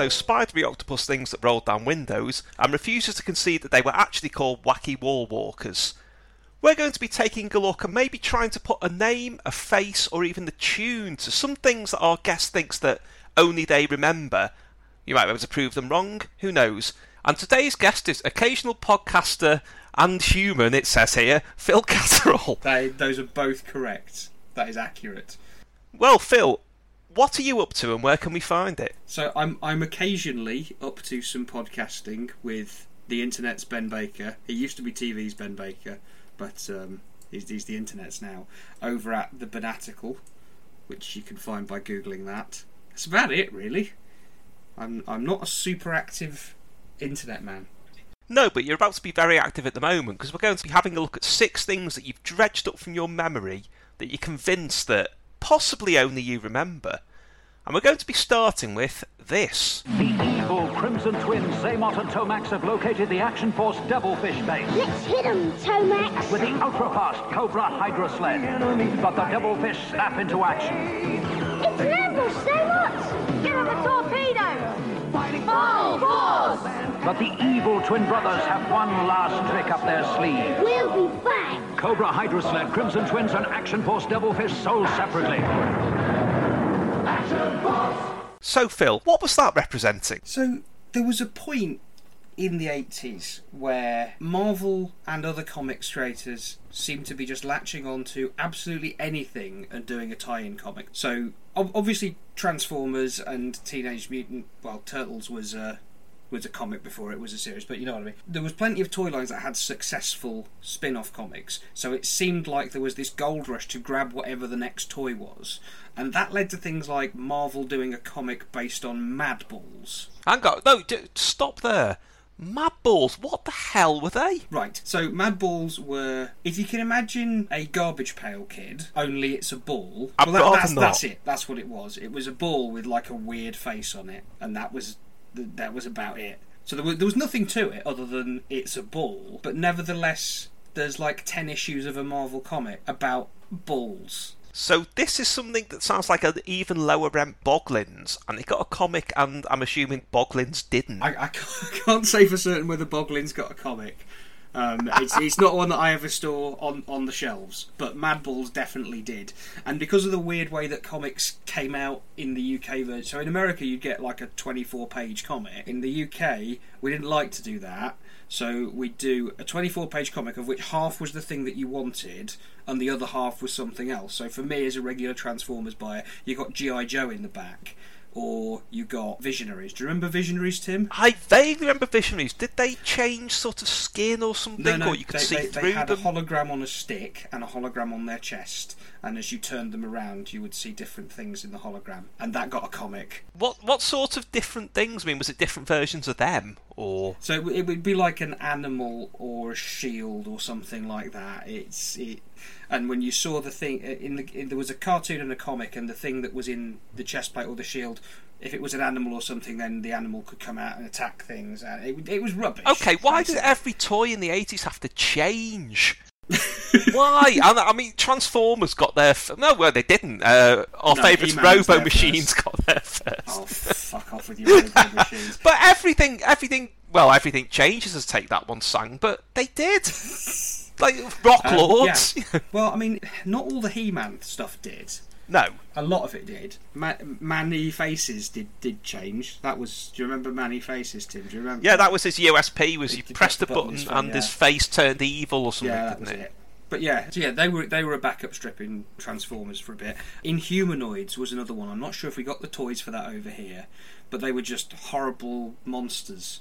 show that sees those spidery octopus things that rolled down windows and refuses to concede that they were actually called wacky wall walkers. We're going to be taking a look and maybe trying to put a name, a face, or even the tune to some things that our guest thinks that only they remember. You might be able to prove them wrong, who knows? And today's guest is occasional podcaster and human, it says here, Phil Catterall. Those are both correct. That is accurate. Well, Phil, what are you up to and where can we find it? So I'm I'm occasionally up to some podcasting with the internet's Ben Baker. He used to be TV's Ben Baker, but um, he's, he's the internet's now. Over at the Banatical, which you can find by googling that. That's about it, really. I'm I'm not a super active internet man. No, but you're about to be very active at the moment because we're going to be having a look at six things that you've dredged up from your memory that you're convinced that possibly only you remember. And we're going to be starting with this. The evil Crimson Twins, Xamot and Tomax, have located the Action Force Devilfish base Let's hit 'em, Tomax. with the ultra-fast Cobra Hydra sled. But the Devilfish snap into action. It's an ambush, say what? Give 'em a torpedo. Full force. But the evil twin brothers have one last trick up their sleeve. We'll be back. Cobra Hydra sled, Crimson Twins, and Action Force Devilfish sold separately. So, Phil, what was that representing? So there was a point in the 80s where Marvel and other comics creators seemed to be just latching on to absolutely anything and doing a tie-in comic. So obviously Transformers and Teenage Mutant well Turtles was a was a comic before it was a series, but you know what I mean. There was plenty of toy lines that had successful spin-off comics, so it seemed like there was this gold rush to grab whatever the next toy was, and that led to things like Marvel doing a comic based on Mad Balls. Hang on, no, d- stop there. Mad Balls, what the hell were they? Right, so Mad Balls were, if you can imagine a garbage pail kid, only it's a ball. I'd well, that, that's, that's it. That's what it was. It was a ball with like a weird face on it, and that was th- that was about it. So there was, there was nothing to it other than it's a ball, but nevertheless, there's like ten issues of a Marvel comic about balls. So this is something that sounds like an even lower rent Boglins, and it got a comic, and I'm assuming Boglins didn't. I, I can't, I can't say for certain whether Boglin's got a comic. Um, it's, it's not one that I ever store on, on the shelves, but Mad Balls definitely did. And because of the weird way that comics came out in the UK version, so in America you'd get like a 24 page comic. In the UK, we didn't like to do that, so we'd do a 24 page comic of which half was the thing that you wanted and the other half was something else. So for me, as a regular Transformers buyer, you got G.I. Joe in the back. Or you got Visionaries. Do you remember Visionaries, Tim? I vaguely remember Visionaries. Did they change sort of skin or something, No, no, or you could they, see they, through they had them? a hologram on a stick and a hologram on their chest, and as you turned them around, you would see different things in the hologram, and that got a comic. What what sort of different things? I mean, was it different versions of them, or So it, would- it would be like an animal or a shield or something like that. It's it, and when you saw the thing uh, in the in, there was a cartoon and a comic, and the thing that was in the chest plate or the shield. If it was an animal or something, then the animal could come out and attack things. And it, it was rubbish. okay? Why did every toy in the eighties have to change? Why? I mean, Transformers got their f- no, well they didn't. Uh, our No, favourite Robo Machines first. got there first. Oh, fuck off with your robot machines. But everything, everything, well, everything changes as Take That One sang, but they did. like Rock Um, Lords. yeah. Well, I mean, not all the He-Man stuff did. No. A lot of it did. Ma- Man-E-Faces did did change. That was. Do you remember Man-E-Faces, Tim? Do you remember? Yeah, that was his USP. Was He pressed the button, button and phone, his face turned evil or something, Yeah, that didn't was it? it. But yeah, so yeah, they were they were a backup strip in Transformers for a bit. Inhumanoids was another one. I'm not sure if we got the toys for that over here, but they were just horrible monsters.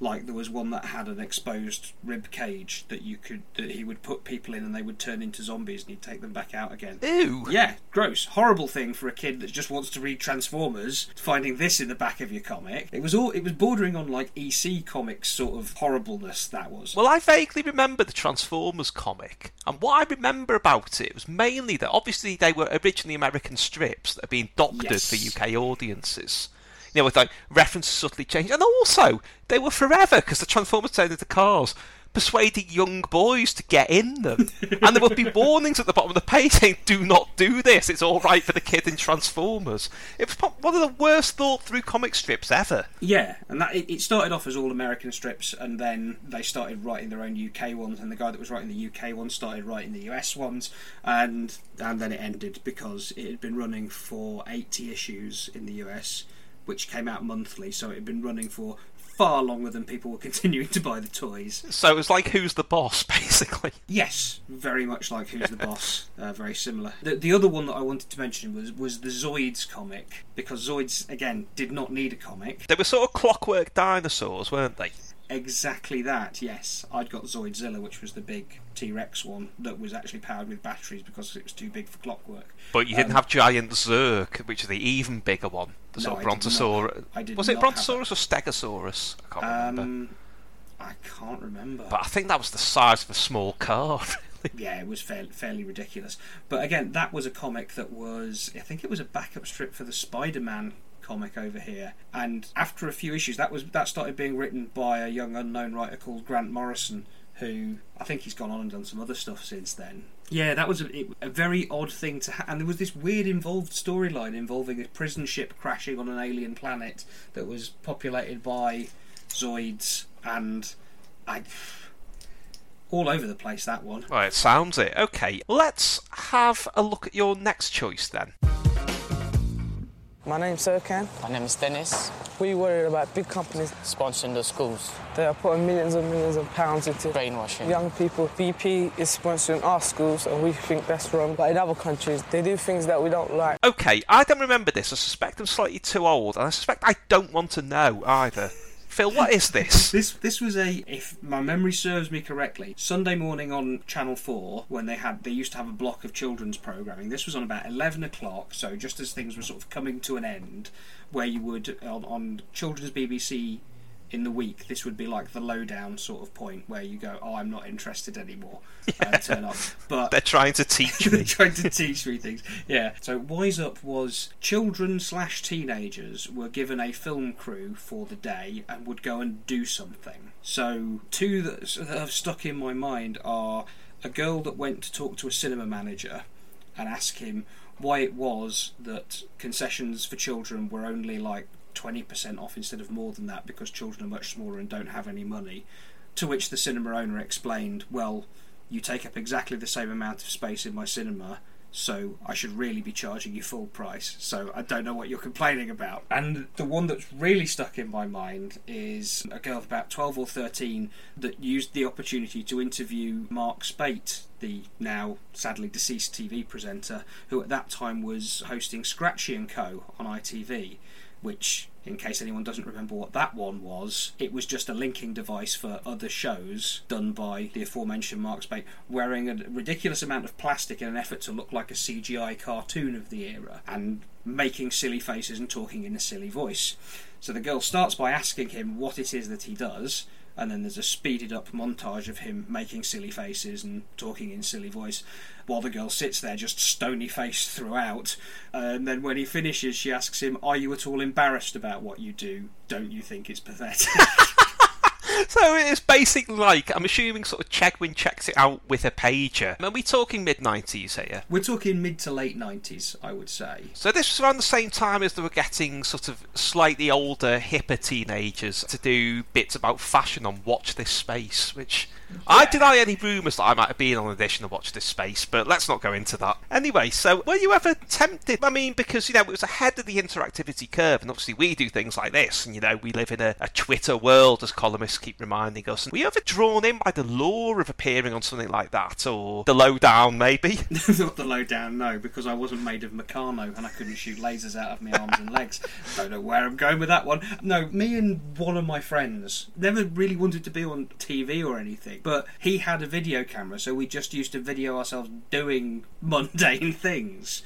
Like there was one that had an exposed rib cage that you could that he would put people in and they would turn into zombies and he'd take them back out again. Ew. Yeah, gross, horrible thing for a kid that just wants to read Transformers. Finding this in the back of your comic, it was all it was bordering on like EC comics sort of horribleness. That was. Well, I vaguely remember the Transformers comic, and what I remember about it was mainly that obviously they were originally American strips that had been doctored Yes. for UK audiences. You know, with like references subtly changed, and also they were forever because the Transformers turned into cars. persuading young boys to get in them. and there would be warnings at the bottom of the page saying, do not do this, it's alright for the kid in Transformers. It was one of the worst thought through comic strips ever. Yeah, and that it, it started off as all American strips, and then they started writing their own UK ones, and the guy that was writing the UK ones started writing the US ones, and and then it ended because it had been running for 80 issues in the US, which came out monthly, so it had been running for far longer than people were continuing to buy the toys. So it was like Who's the Boss, basically. Yes, very much like Who's the Boss. Uh, very similar. The, the other one that I wanted to mention was was the Zoids comic because Zoids again did not need a comic. They were sort of clockwork dinosaurs, weren't they? Exactly that. Yes, I'd got Zoidzilla, which was the big T Rex one that was actually powered with batteries because it was too big for clockwork. But you didn't Um, have Giant Zerk, which is the even bigger one. The No, sort of Brontosaurus. I did Was it Brontosaurus or Stegosaurus? I can't remember. Um, I can't remember. But I think that was the size of a small car. really. yeah, it was fairly, fairly ridiculous. But again, that was a comic that was, I think it was a backup strip for the Spider-Man comic over here. And after a few issues, that was that started being written by a young unknown writer called Grant Morrison, who I think he's gone on and done some other stuff since then. Yeah, that was a, a very odd thing to ha- and there was this weird involved storyline involving a prison ship crashing on an alien planet that was populated by Zoids and I all over the place that one. Well, it sounds it. Okay, let's have a look at your next choice then. My name's Serkan. My name is Dennis, We worry about big companies sponsoring the schools, They are putting millions and millions of pounds into brainwashing. young people. BP is sponsoring our schools, and we think that's wrong. But in other countries, they do things that we don't like. Okay, I don't remember this. I suspect I'm slightly too old, and I suspect I don't want to know either. Phil, what is this? This this was a, if my memory serves me correctly, Sunday morning on Channel Four when they had they used to have a block of children's programming. This was on about eleven o'clock, so just as things were sort of coming to an end, where you would on, on children's BBC in the week, this would be like the lowdown sort of point where you go, oh, I'm not interested anymore, uh, and turn off. But They're trying to teach they're me. trying to teach me things. Yeah. So Wise Up was children slash teenagers were given a film crew for the day and would go and do something. So two that, that have stuck in my mind are a girl that went to talk to a cinema manager and ask him why it was that concessions for children were only like 20% off instead of more than that because children are much smaller and don't have any money. To which the cinema owner explained, well, you take up exactly the same amount of space in my cinema, so I should really be charging you full price. So I don't know what you're complaining about. And the one that's really stuck in my mind is a girl of about 12 or 13 that used the opportunity to interview Mark Speight, the now sadly deceased TV presenter, who at that time was hosting Scratchy and Co. on ITV which, in case anyone doesn't remember what that one was, it was just a linking device for other shows done by the aforementioned Mark Speight, wearing a ridiculous amount of plastic in an effort to look like a CGI cartoon of the era, and making silly faces and talking in a silly voice. So the girl starts by asking him what it is that he does, and then there's a speeded up montage of him making silly faces and talking in silly voice while the girl sits there just stony faced throughout. And then when he finishes she asks him are you at all embarrassed about what you do? Don't you think it's pathetic So it's basically like, I'm assuming sort of Chegwin checks it out with a pager. Are we talking mid 90s here? we're talking mid to late 90s i would say So this was around the same time as they were getting sort of slightly older, hipper teenagers to do bits about fashion on Watch This Space, which I deny any rumours that I might have been on an edition of Watch This Space, but let's not go into that. Anyway, so were you ever tempted? I mean, because, you know, it was ahead of the interactivity curve, and obviously we do things like this, and, you know, we live in a, a Twitter world, as columnists keep reminding us. And you ever drawn in by the lure of appearing on something like that, or the lowdown, maybe? not the lowdown no because i wasn't made of meccano and i couldn't shoot lasers out of my arms and legs don't know where i'm going with that one no me and one of my friends never really wanted to be on tv or anything but he had a video camera so we just used to video ourselves doing mundane things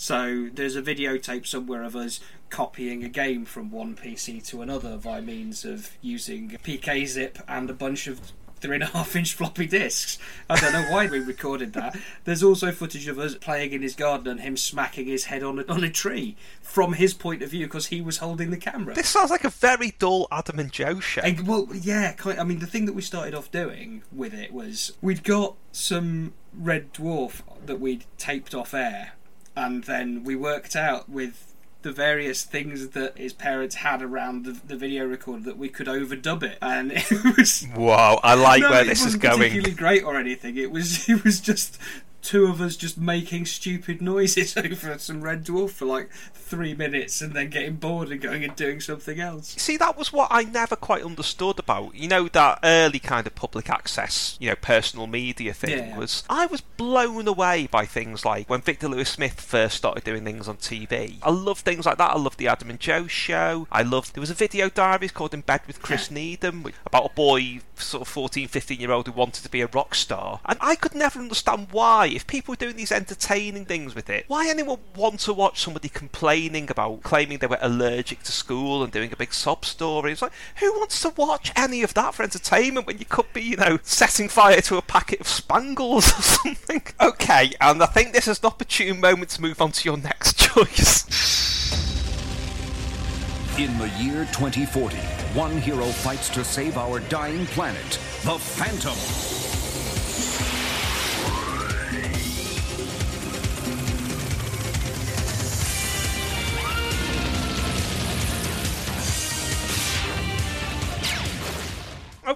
so there's a videotape somewhere of us copying a game from one pc to another by means of using PKZIP and a bunch of three and a half inch floppy disks. I don't know why we recorded that. There's also footage of us playing in his garden and him smacking his head on a, on a tree from his point of view because he was holding the camera. This sounds like a very dull Adam and Joe show. Eh, well, yeah, I mean, the thing that we started off doing with it was we'd got some Red Dwarf that we'd taped off air, and then we worked out with the various things that his parents had around the, the video recorder that we could overdub it, and it was Wow, I like no, where this is wasn't going. particularly great or anything. It was it was just two of us just making stupid noises over some Red Dwarf for like three minutes, and then getting bored and going and doing something else. See, that was what I never quite understood about, you know, that early kind of public access, you know, personal media thing Yeah. was I was blown away by things like when Victor Lewis Smith first started doing things on TV. I love things like that. I love the Adam and Joe show. I loved there was a video diaries called In Bed with Chris Needham about a boy sort of 14, 15 year old who wanted to be a rock star. And I could never understand why, if people are doing these entertaining things with it, why anyone want to watch somebody complaining about claiming they were allergic to school and doing a big sob story. It's like, who wants to watch any of that for entertainment when you could be, you know, setting fire to a packet of spangles or something? Okay, and I think this is an opportune moment to move on to your next choice. In the year 2040, one hero fights to save our dying planet, the Phantom.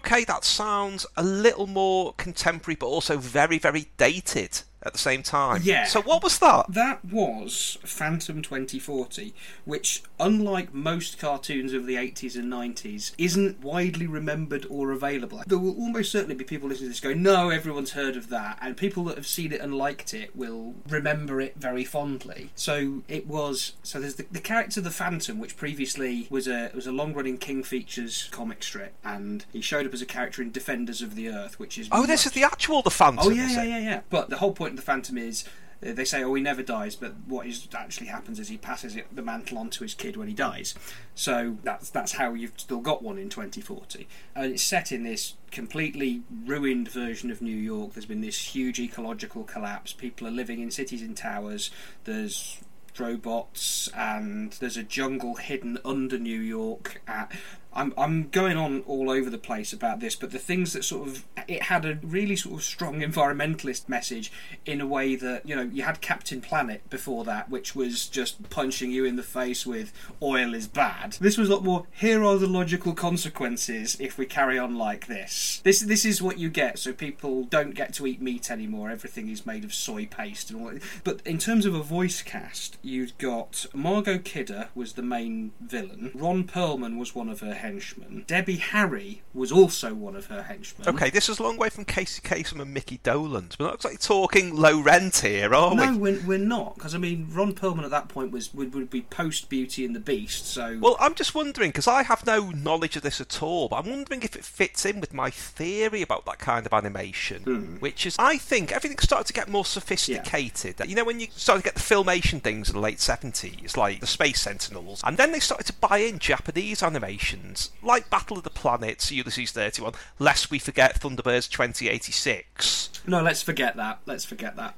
Okay, that sounds a little more contemporary, but also very, very dated at the same time. Yeah. So what was that? That was Phantom 2040, which, unlike most cartoons of the 80s and 90s, isn't widely remembered or available. There will almost certainly be people listening to this going, no, everyone's heard of that, and people that have seen it and liked it will remember it very fondly. So it was. So there's the, the character the Phantom, which previously was a was a long running King Features comic strip, and he showed up as a character in Defenders of the Earth, which is Oh, this is the actual The Phantom. Oh yeah, yeah, yeah, yeah. But the whole point the Phantom is uh, they say, oh, he never dies, but what is actually happens is he passes it, the mantle on to his kid when he dies. So that's that's how you've still got one in 2040, and it's set in this completely ruined version of New York. There's been this huge ecological collapse. People are living in cities in towers. There's robots and there's a jungle hidden under New York. Uh, I'm I'm going on all over the place about this, but the things that sort of it had a really sort of strong environmentalist message in a way that you know you had Captain Planet before that, which was just punching you in the face with oil is bad. This was a lot more. Here are the logical consequences if we carry on like this. This this is what you get. So people don't get to eat meat anymore. Everything is made of soy paste and all. that. But in terms of a voice cast, you'd got Margot Kidder was the main villain. Ron Perlman was one of her henchmen. Debbie Harry was also one of her henchmen. Okay, this is a long way from Casey Kasem and Micky Dolenz. We're not exactly talking low rent here, are No, we? we're, we're not, because I mean, Ron Perlman at that point was would, would be post Beauty and the Beast, so Well, I'm just wondering because I have no knowledge of this at all, but I'm wondering if it fits in with my theory about that kind of animation, Hmm. which is I think everything started to get more sophisticated. You know, when you started to get the filmation things in the late 70s, like the Space Sentinels, and then they started to buy in Japanese animations like Battle of the Planets, Ulysses 31, lest we forget Thunderbirds 2086. no, let's forget that. Let's forget that.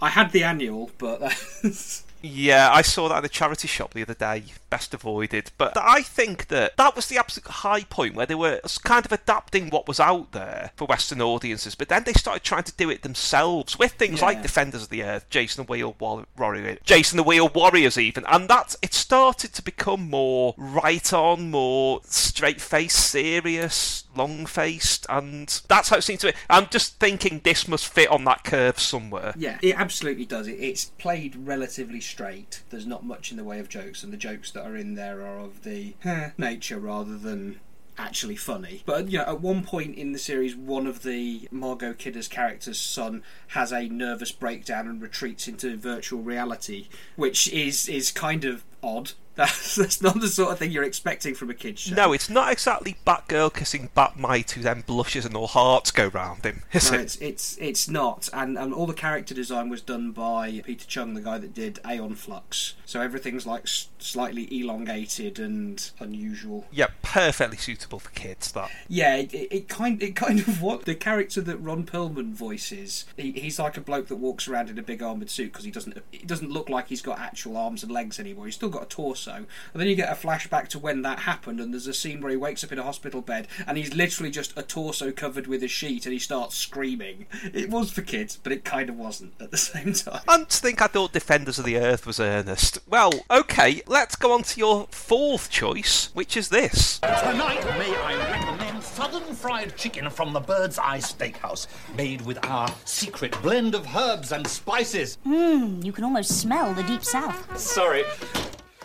I had the annual, but Yeah, I saw that at a charity shop the other day. Best avoided. But I think that that was the absolute high point where they were kind of adapting what was out there for Western audiences, but then they started trying to do it themselves with things like Defenders of the Earth, Jason the Wheel War- Warrior, Jason the Wheel Warriors, even, and that it started to become more right on, more straight faced, serious, long faced, and that's how it seemed to be. I'm just thinking this must fit on that curve somewhere. yeah, it absolutely does. It's played relatively straight. There's not much in the way of jokes, and the jokes that are in there are of the "Huh" nature rather than actually funny. But you know, at one point in the series, one of the Margot Kidder's character's son has a nervous breakdown and retreats into virtual reality, which is is kind of odd. That's, that's not the sort of thing you're expecting from a kids show. No, it's not exactly Batgirl kissing Batmite who then blushes and all hearts go round him, is No, it? it's it's it's not, and and all the character design was done by Peter Chung, the guy that did Aeon Flux. So everything's like s- slightly elongated and unusual. Yeah, perfectly suitable for kids. That Yeah, it, it, it kind it kind of what the character that Ron Perlman voices. He, he's like a bloke that walks around in a big armored suit because he doesn't it doesn't look like he's got actual arms and legs anymore. He's still got a torso. And then you get a flashback to when that happened, and there's a scene where he wakes up in a hospital bed and he's literally just a torso covered with a sheet, and he starts screaming. It was for kids, but it kind of wasn't at the same time. I just think I thought Defenders of the Earth was earnest. Well, okay, let's go on to your fourth choice, which is this. Tonight, may I recommend southern fried chicken from the Bird's Eye Steakhouse, made with our secret blend of herbs and spices. Mmm, you can almost smell the deep south. Sorry.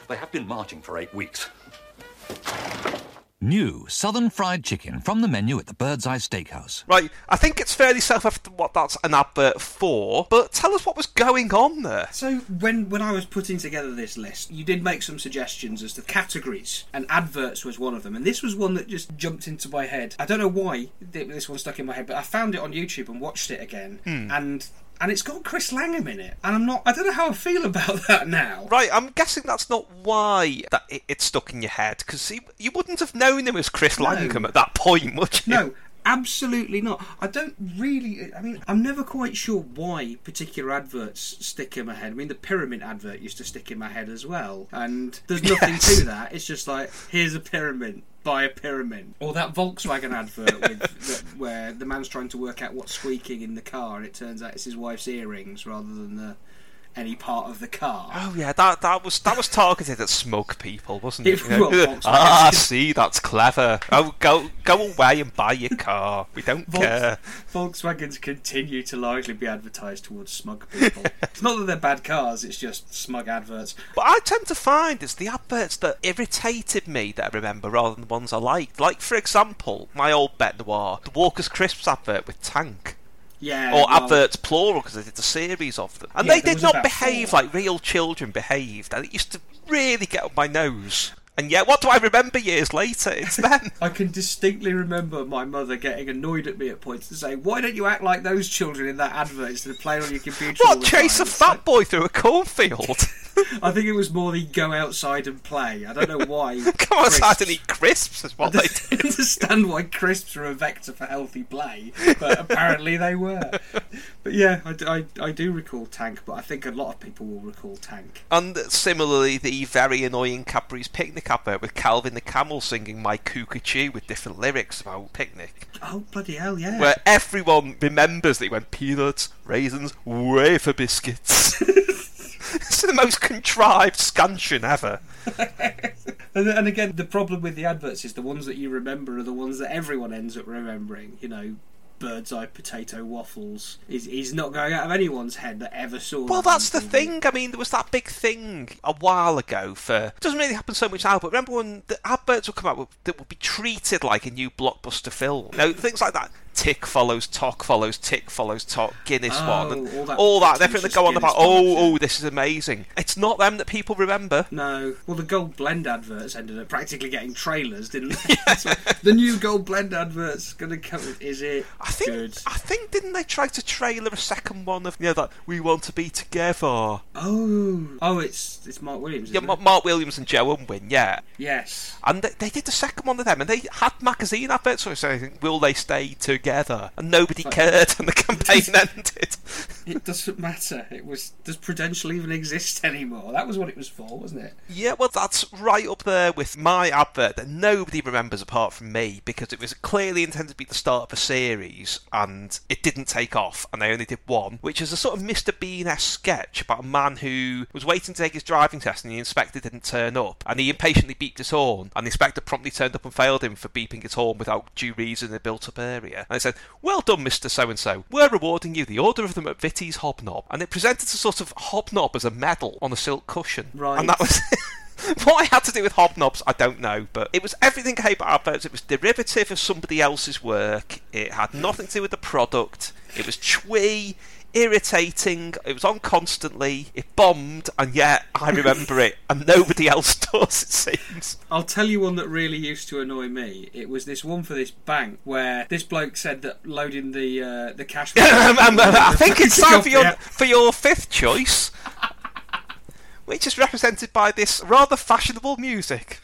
They have been marching for eight weeks. New Southern Fried Chicken from the menu at the Bird's Eye Steakhouse. Right, I think it's fairly self-evident what that's an advert for, but tell us what was going on there. So when when I was putting together this list, you did make some suggestions as to categories, and adverts was one of them. And this was one that just jumped into my head. I don't know why this one stuck in my head, but I found it on YouTube and watched it again, hmm. and and it's got Chris Langham in it. And I'm not. I don't know how I feel about that now. Right, I'm guessing that's not why that it, it stuck in your head, because you wouldn't have known him as Chris Langham at that point, would you? No, absolutely not. I don't really. I mean, I'm never quite sure why particular adverts stick in my head. I mean, the pyramid advert used to stick in my head as well, and there's nothing Yes. to that. It's just like here's a pyramid. Buy a pyramid, or that Volkswagen advert with, that, where the man's trying to work out what's squeaking in the car, and it turns out it's his wife's earrings rather than the, any part of the car. Oh yeah, that that was that was targeted at smug people, wasn't it? It You know? ah, see, that's clever. Oh, go go away and buy your car. We don't Volks- care. Volkswagens continue to largely be advertised towards smug people. it's not that they're bad cars; it's just smug adverts. But I tend to find it's the adverts that irritated me that I remember rather than the ones I liked. Like, for example, my old Bet Noir, the Walker's Crisps advert with Tank. Yeah, Or well, adverts plural because they did a series of them. And Yeah, they did not behave four. like real children behaved. And it used to really get up my nose. And yet, what do I remember years later? It's them. I can distinctly remember my mother getting annoyed at me at points and saying, "Why don't you act like those children in that advert instead of playing on your computer?" what, chase a time?" fat boy through a cornfield? I think it was more the go outside and play. I don't know why. Come outside and crisps- eat crisps is I they don't did. understand why crisps are a vector for healthy play, but apparently they were. But yeah, I, I, I do recall Tank, but I think a lot of people will recall Tank. And similarly, the very annoying Cadbury's Picnic advert with Calvin the Camel singing My Cuckoo with different lyrics about picnic. Oh bloody hell, yeah! Where everyone remembers that he went peanuts, raisins, wafer biscuits. it's the most contrived scansion ever. And, and again, the problem with the adverts is the ones that you remember are the ones that everyone ends up remembering. You know, bird's eye potato waffles is is not going out of anyone's head that ever saw. Well, that's the thing. I mean, there was that big thing a while ago for. It doesn't really happen so much now, but remember when the adverts would come out with- that would be treated like a new blockbuster film? You know, things like that. Tick follows Tock follows Tick follows Tock Guinness Oh, one and all that all that. Everything that pretentious go on Guinness about oh yeah. oh this is amazing. It's not them that people remember. No, well, the Gold Blend adverts ended up practically getting trailers, didn't they? So the new Gold Blend adverts going to come. Is it I think good? I think didn't they try to trailer a second one of you know that we want to be together? Oh, oh, it's it's Mark Williams. Yeah, isn't Ma- it? Mark Williams and Joe Unwin, yeah. yes. And they, they did the second one of them, and they had magazine adverts of saying, "Will they stay together?" And nobody cared, and the campaign ended. It doesn't matter. It was does Prudential even exist anymore? That was what it was for, wasn't it? Yeah, well, that's right up there with my advert that nobody remembers apart from me because it was clearly intended to be the start of a series and it didn't take off and they only did one, which is a sort of Mr. Bean esque sketch about a man who was waiting to take his driving test and the inspector didn't turn up and he impatiently beeped his horn and the inspector promptly turned up and failed him for beeping his horn without due reason in a built up area. And he said, Well done, Mr. So and so. We're rewarding you the Order of the McVitie's Hobnob. And it presented a sort of hobnob as a medal on a silk cushion. Right. And that was. what I had to do with hobnobs, I don't know, but it was everything about adverts. It was derivative of somebody else's work. It had nothing to do with the product. It was twee. Irritating. It was on constantly. It bombed, and yet I remember it, and nobody else does. It seems. I'll tell you one that really used to annoy me. It was this one for this bank where this bloke said that loading the uh, the cash. Um, um, I think it's time for your Yeah. for your fifth choice, which is represented by this rather fashionable music.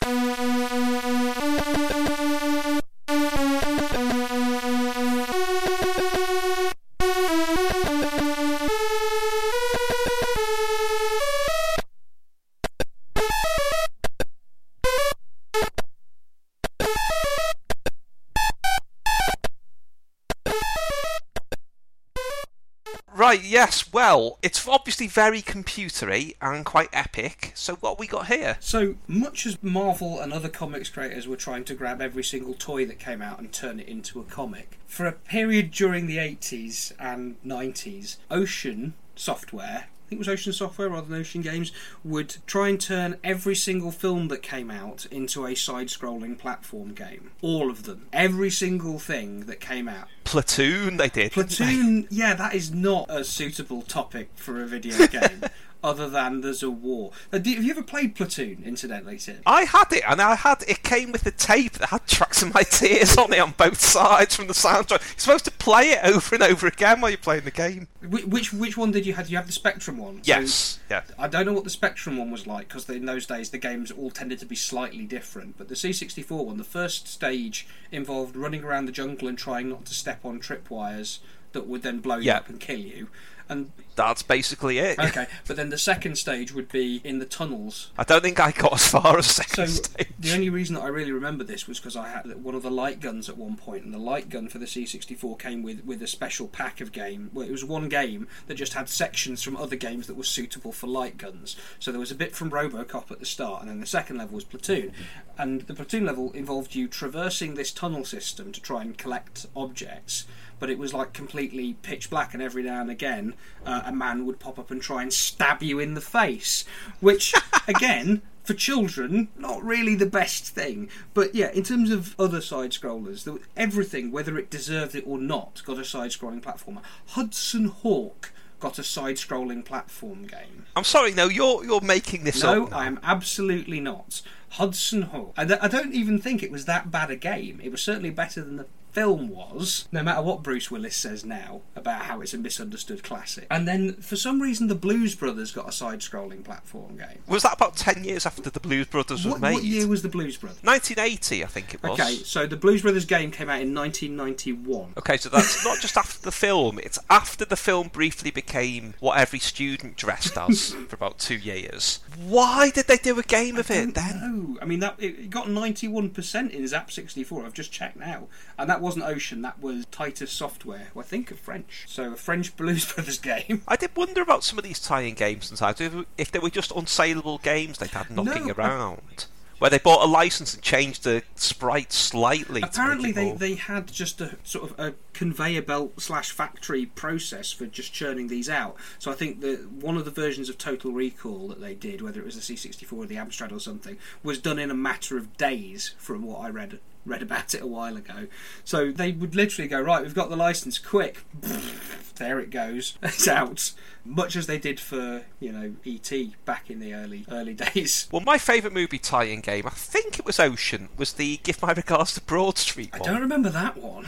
Right, yes, well, it's obviously very computery and quite epic. So what we got here? So much as Marvel and other comics creators were trying to grab every single toy that came out and turn it into a comic, for a period during the 80s and 90s, Ocean Software, think it was Ocean Software rather than Ocean Games, would try and turn every single film that came out into a side scrolling platform game. All of them. Every single thing that came out. Platoon, they did. didn't they? Platoon, yeah, that is not a suitable topic for a video game. Other than there's a war. Uh, do- have you ever played Platoon, incidentally, Tim? I had it, and I had it came with a tape that had tracks of my tears on it on both sides from the soundtrack. You're supposed to play it over and over again while you're playing the game. Wh- Which which one did you have? Did you have the Spectrum one? So Yes, yeah. I don't know what the Spectrum one was like because in those days the games all tended to be slightly different. But the C64 one, the first stage involved running around the jungle and trying not to step on tripwires that would then blow you Yeah. up and kill you. And That's basically it. okay, but then the second stage would be in the tunnels I don't think I got as far as So second stage. the only reason that I really remember this was because I had one of the light guns at one point, and the light gun for the C64 came with with a special pack of game. Well, it was one game that just had sections from other games that were suitable for light guns. So there was a bit from RoboCop at the start, and then the second level was Platoon, and the Platoon level involved you traversing this tunnel system to try and collect objects. But it was like completely pitch black, and every now and again, uh, a man would pop up and try and stab you in the face. Which, again, for children, not really the best thing. But yeah, in terms of other side scrollers, everything, whether it deserved it or not, got a side scrolling platformer. Hudson Hawk got a side scrolling platform game. I'm sorry, no, you're you're making this No, up. now. I am absolutely not. Hudson Hawk. I, I don't even think it was that bad a game. It was certainly better than the film was, no matter what Bruce Willis says now about how it's a misunderstood classic. And then, for some reason, the Blues Brothers got a side scrolling platform game. Was that about ten years after the Blues Brothers was What, made? what year was the Blues Brothers? 1980, I think it was. Okay, so the Blues Brothers game came out in 1991. Okay, so that's not just after the film, it's after the film briefly became what every student dressed as for about two years. Why did they do a game of it then? No, I mean that it got 91% in Zzap 64. I've just checked now, and that wasn't Ocean. That was Titus Software. Who I think of French. So a French Blues Brothers game. I did wonder about some of these tie-in games sometimes, if, if they were just unsaleable games they'd had knocking No, around. Where they bought a license and changed the sprite slightly. Apparently, they, more- they had just a sort of a conveyor belt slash factory process for just churning these out. So I think that one of the versions of Total Recall that they did, whether it was the C64 or the Amstrad or something, was done in a matter of days, from what I read read about it a while ago. So they would literally go right, we've got the license, quick, there it goes, it's out. Much as they did for you know ET back in the early early days. Well, my favourite movie tie-in game, I think it was Ocean, was the Give My Regards to Broad Street one. I don't remember that one.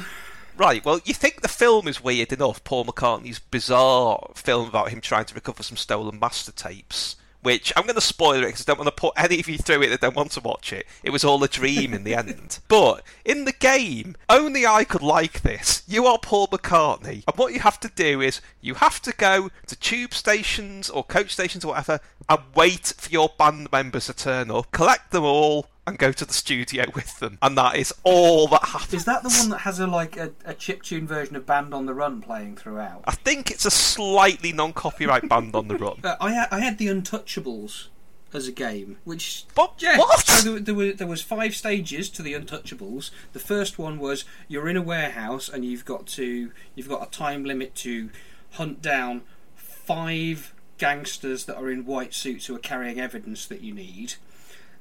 Right, well, you think the film is weird enough, Paul McCartney's bizarre film about him trying to recover some stolen master tapes, which I'm going to spoil it because I don't want to put any of you through it that don't want to watch it. It was all a dream in the end. But in the game, only I could like this. You are Paul McCartney, and what you have to do is you have to go to tube stations or coach stations or whatever and wait for your band members to turn up, collect them all, and go to the studio with them. And that is all that happens. Is that the one that has a like a, a chiptune version of Band on the Run playing throughout? I think it's a slightly non-copyright band on the run. Uh, I had, I had the Untouchables as a game, which But yeah. what? So there, there, were, there was five stages to the Untouchables. The first one was you're in a warehouse and you've got to you've got a time limit to hunt down five gangsters that are in white suits who are carrying evidence that you need.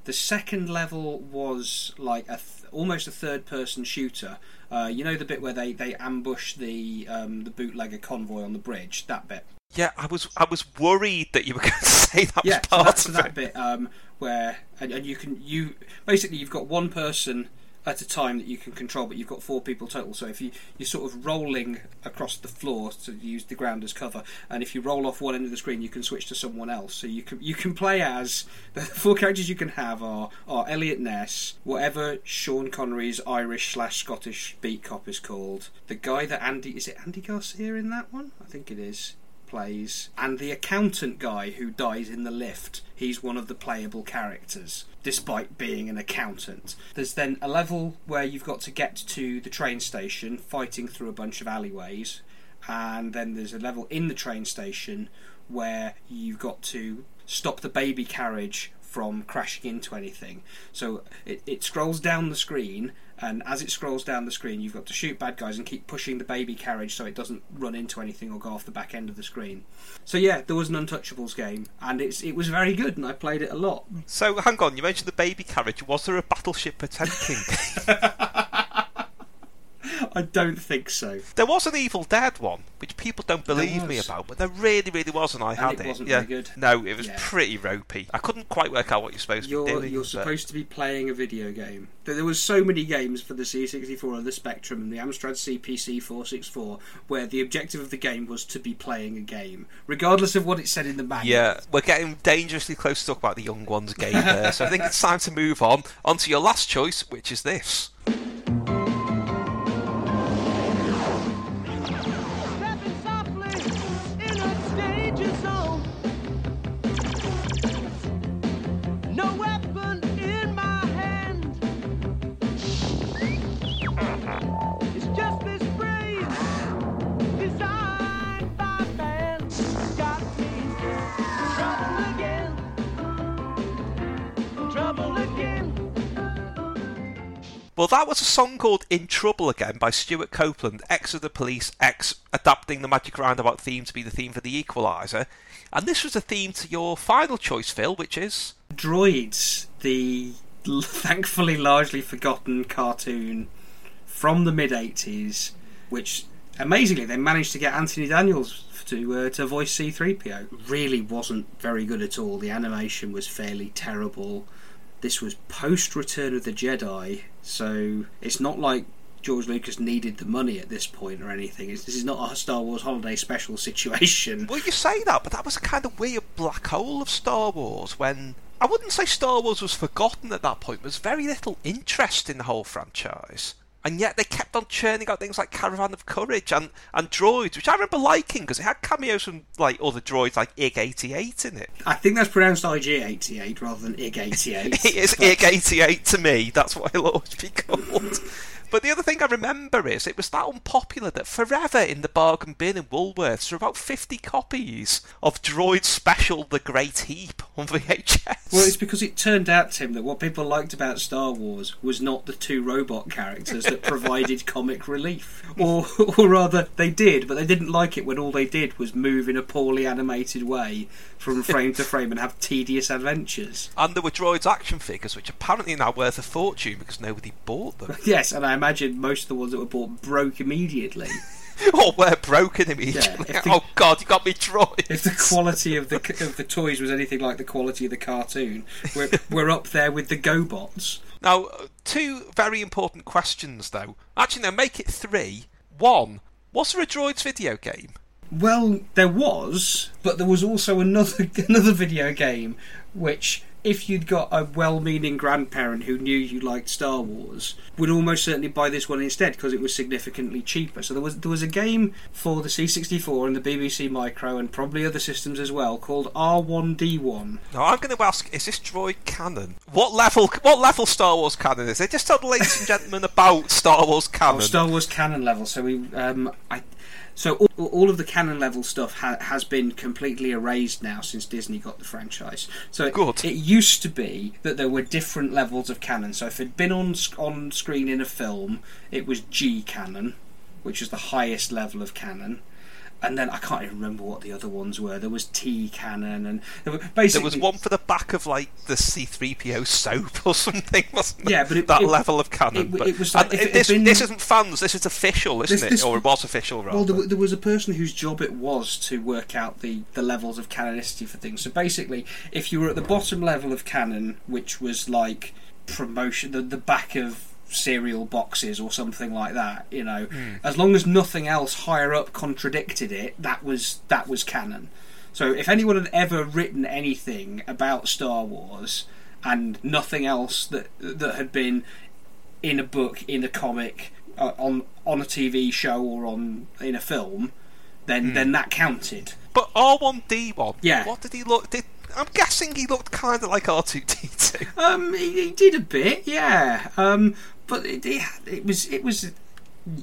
The second level was like a th- almost a third-person shooter. Uh, you know the bit where they, they ambush the um, the bootlegger convoy on the bridge. That bit. Yeah, I was I was worried that you were going to say that yeah, was so part that's of that it. bit um, where and, and you can you basically you've got one person at a time that you can control, but you've got four people total. So if you you're sort of rolling across the floor to use the ground as cover, and if you roll off one end of the screen, you can switch to someone else. So you can you can play as the four characters you can have are are Eliot Ness, whatever Sean Connery's Irish slash Scottish beat cop is called, the guy that Andy is it Andy Garcia in that one? I think it is plays, and the accountant guy who dies in the lift. He's one of the playable characters, despite being an accountant. There's then a level where you've got to get to the train station, fighting through a bunch of alleyways, and then there's a level in the train station where you've got to stop the baby carriage from crashing into anything. So it, it scrolls down the screen, and as it scrolls down the screen, you've got to shoot bad guys and keep pushing the baby carriage so it doesn't run into anything or go off the back end of the screen. So yeah, there was an Untouchables game, and it's it was very good, and I played it a lot. So hang on, you mentioned the baby carriage. Was there a Battleship Potemkin? I don't think so. there was an Evil Dead one, which people don't believe me about, but there really, really was, and I had it wasn't yeah. very good. No, it was Yeah. pretty ropey. I couldn't quite work out what you're supposed to You're be doing. you're but- supposed to be playing a video game. There there was so many games for the C64 and the Spectrum and the Amstrad CPC 464 where the objective of the game was to be playing a game, regardless of what it said in the manual. Yeah, we're getting dangerously close to talk about the young ones game there, so I think it's time to move on. On to your last choice, which is this. Well, that was a song called In Trouble Again by Stewart Copeland, ex of the police, ex adapting the Magic Roundabout theme to be the theme for the Equalizer. And this was the theme to your final choice, Phil, which is. Droids, the thankfully largely forgotten cartoon from the mid 80s, which amazingly they managed to get Anthony Daniels to uh, to voice C3PO. Really wasn't very good at all. The animation was fairly terrible. This was post Return of the Jedi, so it's not like George Lucas needed the money at this point or anything. It's, this is not a Star Wars holiday special situation. Well, you say that, but that was a kind of weird black hole of Star Wars when. I wouldn't say Star Wars was forgotten at that point. There was very little interest in the whole franchise. And yet they kept on churning out things like Caravan of Courage and, and Droids, which I remember liking because it had cameos from like other droids like IG-88 in it. I think that's pronounced IG88 rather than IG88. It is but- IG-88 to me. That's what it'll always be called. But the other thing I remember is it was that unpopular that forever in the bargain bin in Woolworths there were about 50 copies of Droid Special The Great Heap on VHS. Well, it's because it turned out, Tim, that what people liked about Star Wars was not the two robot characters that provided comic relief. Or, or rather, they did, but they didn't like it when all they did was move in a poorly animated way from frame to frame and have tedious adventures. And there were Droids action figures, which apparently are now worth a fortune because nobody bought them. Yes, and I imagine most of the ones that were bought broke immediately. or were broken immediately. if the- oh god, you got me Droids! If the quality of the of the toys was anything like the quality of the cartoon, we're, we're up there with the GoBots. Now, uh, two very important questions though. Actually, no, make it three. One, was there a Droids video game? Well, there was, but there was also another another video game which, if you'd got a well-meaning grandparent who knew you liked Star Wars, would almost certainly buy this one instead because it was significantly cheaper. So there was there was a game for the C64 and the BBC Micro and probably other systems as well called R1D1. Now, I'm going to ask: Is this Droid canon? What level? What level Star Wars canon is it? Just tell the ladies and gentlemen about Star Wars canon. Oh, Star Wars canon level. So we, um, I, so all, all of the canon level stuff ha- has been completely erased now since Disney got the franchise. So it, it used to be that there were different levels of canon. So if it'd been on on screen in a film, it was G canon, which is the highest level of canon. And then I can't even remember what the other ones were. There was T Canon, and there, were, basically There was one for the back of like the C3PO soap or something, wasn't there? Yeah, but it- that it- level of canon. it- but, it was like and it this, been- this isn't fans. This is official, isn't This- it? this- or it was official, rather. Well, there, there was a person whose job it was to work out the, the levels of canonicity for things. So basically, if you were at the bottom level of canon, which was like promotion, the, the back of cereal boxes or something like that, you know, as long as nothing else higher up contradicted it, that was that was canon. So if anyone had ever written anything about Star Wars and nothing else that that had been in a book, in a comic, uh, on on a TV show or on in a film, then then that counted. But R1D1, Yeah. what did he look? Did I'm guessing he looked kind of like R2D2. Um, he, he did a bit, yeah. Um, but it, it, it was it was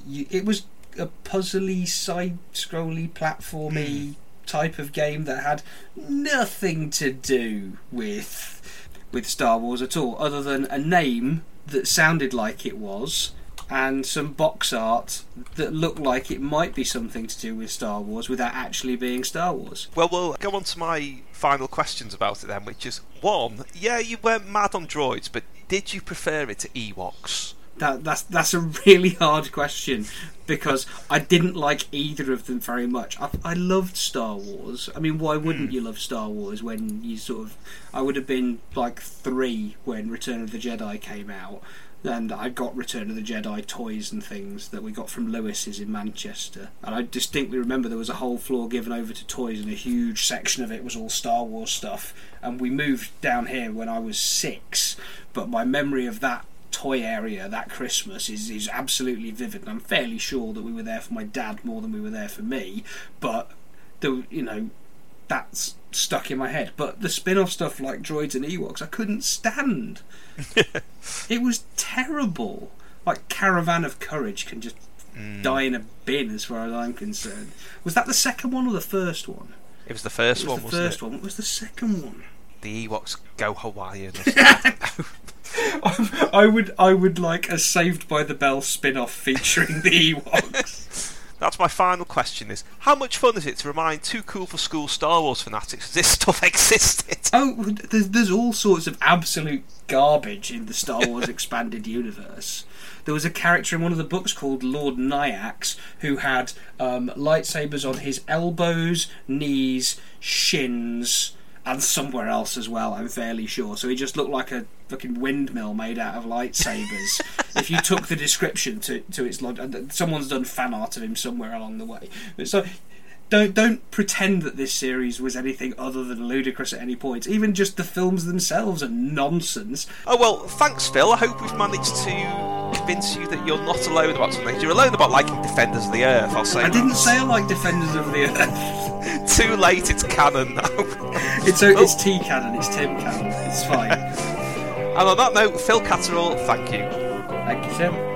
it was a puzzly, side-scrolly, platformy hmm. type of game that had nothing to do with with Star Wars at all, other than a name that sounded like it was. And some box art that looked like it might be something to do with Star Wars without actually being Star Wars. Well, we'll go on to my final questions about it then, which is one, yeah, you went mad on droids, but did you prefer it to Ewoks? That that's that's a really hard question because I didn't like either of them very much. I, I loved Star Wars. I mean, why wouldn't hmm. you love Star Wars when you sort of? I would have been like three when Return of the Jedi came out, and I got Return of the Jedi toys and things that we got from Lewis's in Manchester. And I distinctly remember there was a whole floor given over to toys, and a huge section of it was all Star Wars stuff. And we moved down here when I was six, but my memory of that toy area that Christmas is, is absolutely vivid. And I'm fairly sure that we were there for my dad more than we were there for me, but the you know that's stuck in my head. But the spin-off stuff like droids and Ewoks, I couldn't stand. it was terrible. Like Caravan of Courage can just mm. die in a bin, as far as I'm concerned. Was that the second one or the first one? It was the first It was one, the first it? one. What was the second one? The Ewoks go Hawaiian. or. I would, I would like a Saved by the Bell spin-off featuring the Ewoks. That's my final question: Is how much fun is it to remind two cool for school Star Wars fanatics this stuff existed? Oh, there's, there's all sorts of absolute garbage in the Star Wars expanded universe. There was a character in one of the books called Lord Nyax who had um, lightsabers on his elbows, knees, shins, and somewhere else as well. I'm fairly sure. So he just looked like a fucking windmill made out of lightsabers. if you took the description to to its log, and someone's done fan art of him somewhere along the way. But so don't don't pretend that this series was anything other than ludicrous at any point. Even just the films themselves are nonsense. Oh well, thanks, Phil. I hope we've managed to convince you that you're not alone about something. You're alone about liking Defenders of the Earth. I'll say. I didn't say I like Defenders of the Earth. Too late. It's canon now. It's a, oh. it's T canon. It's Tim canon. It's fine. and on that note, Phil Catterall, thank you. Thank you, Tim.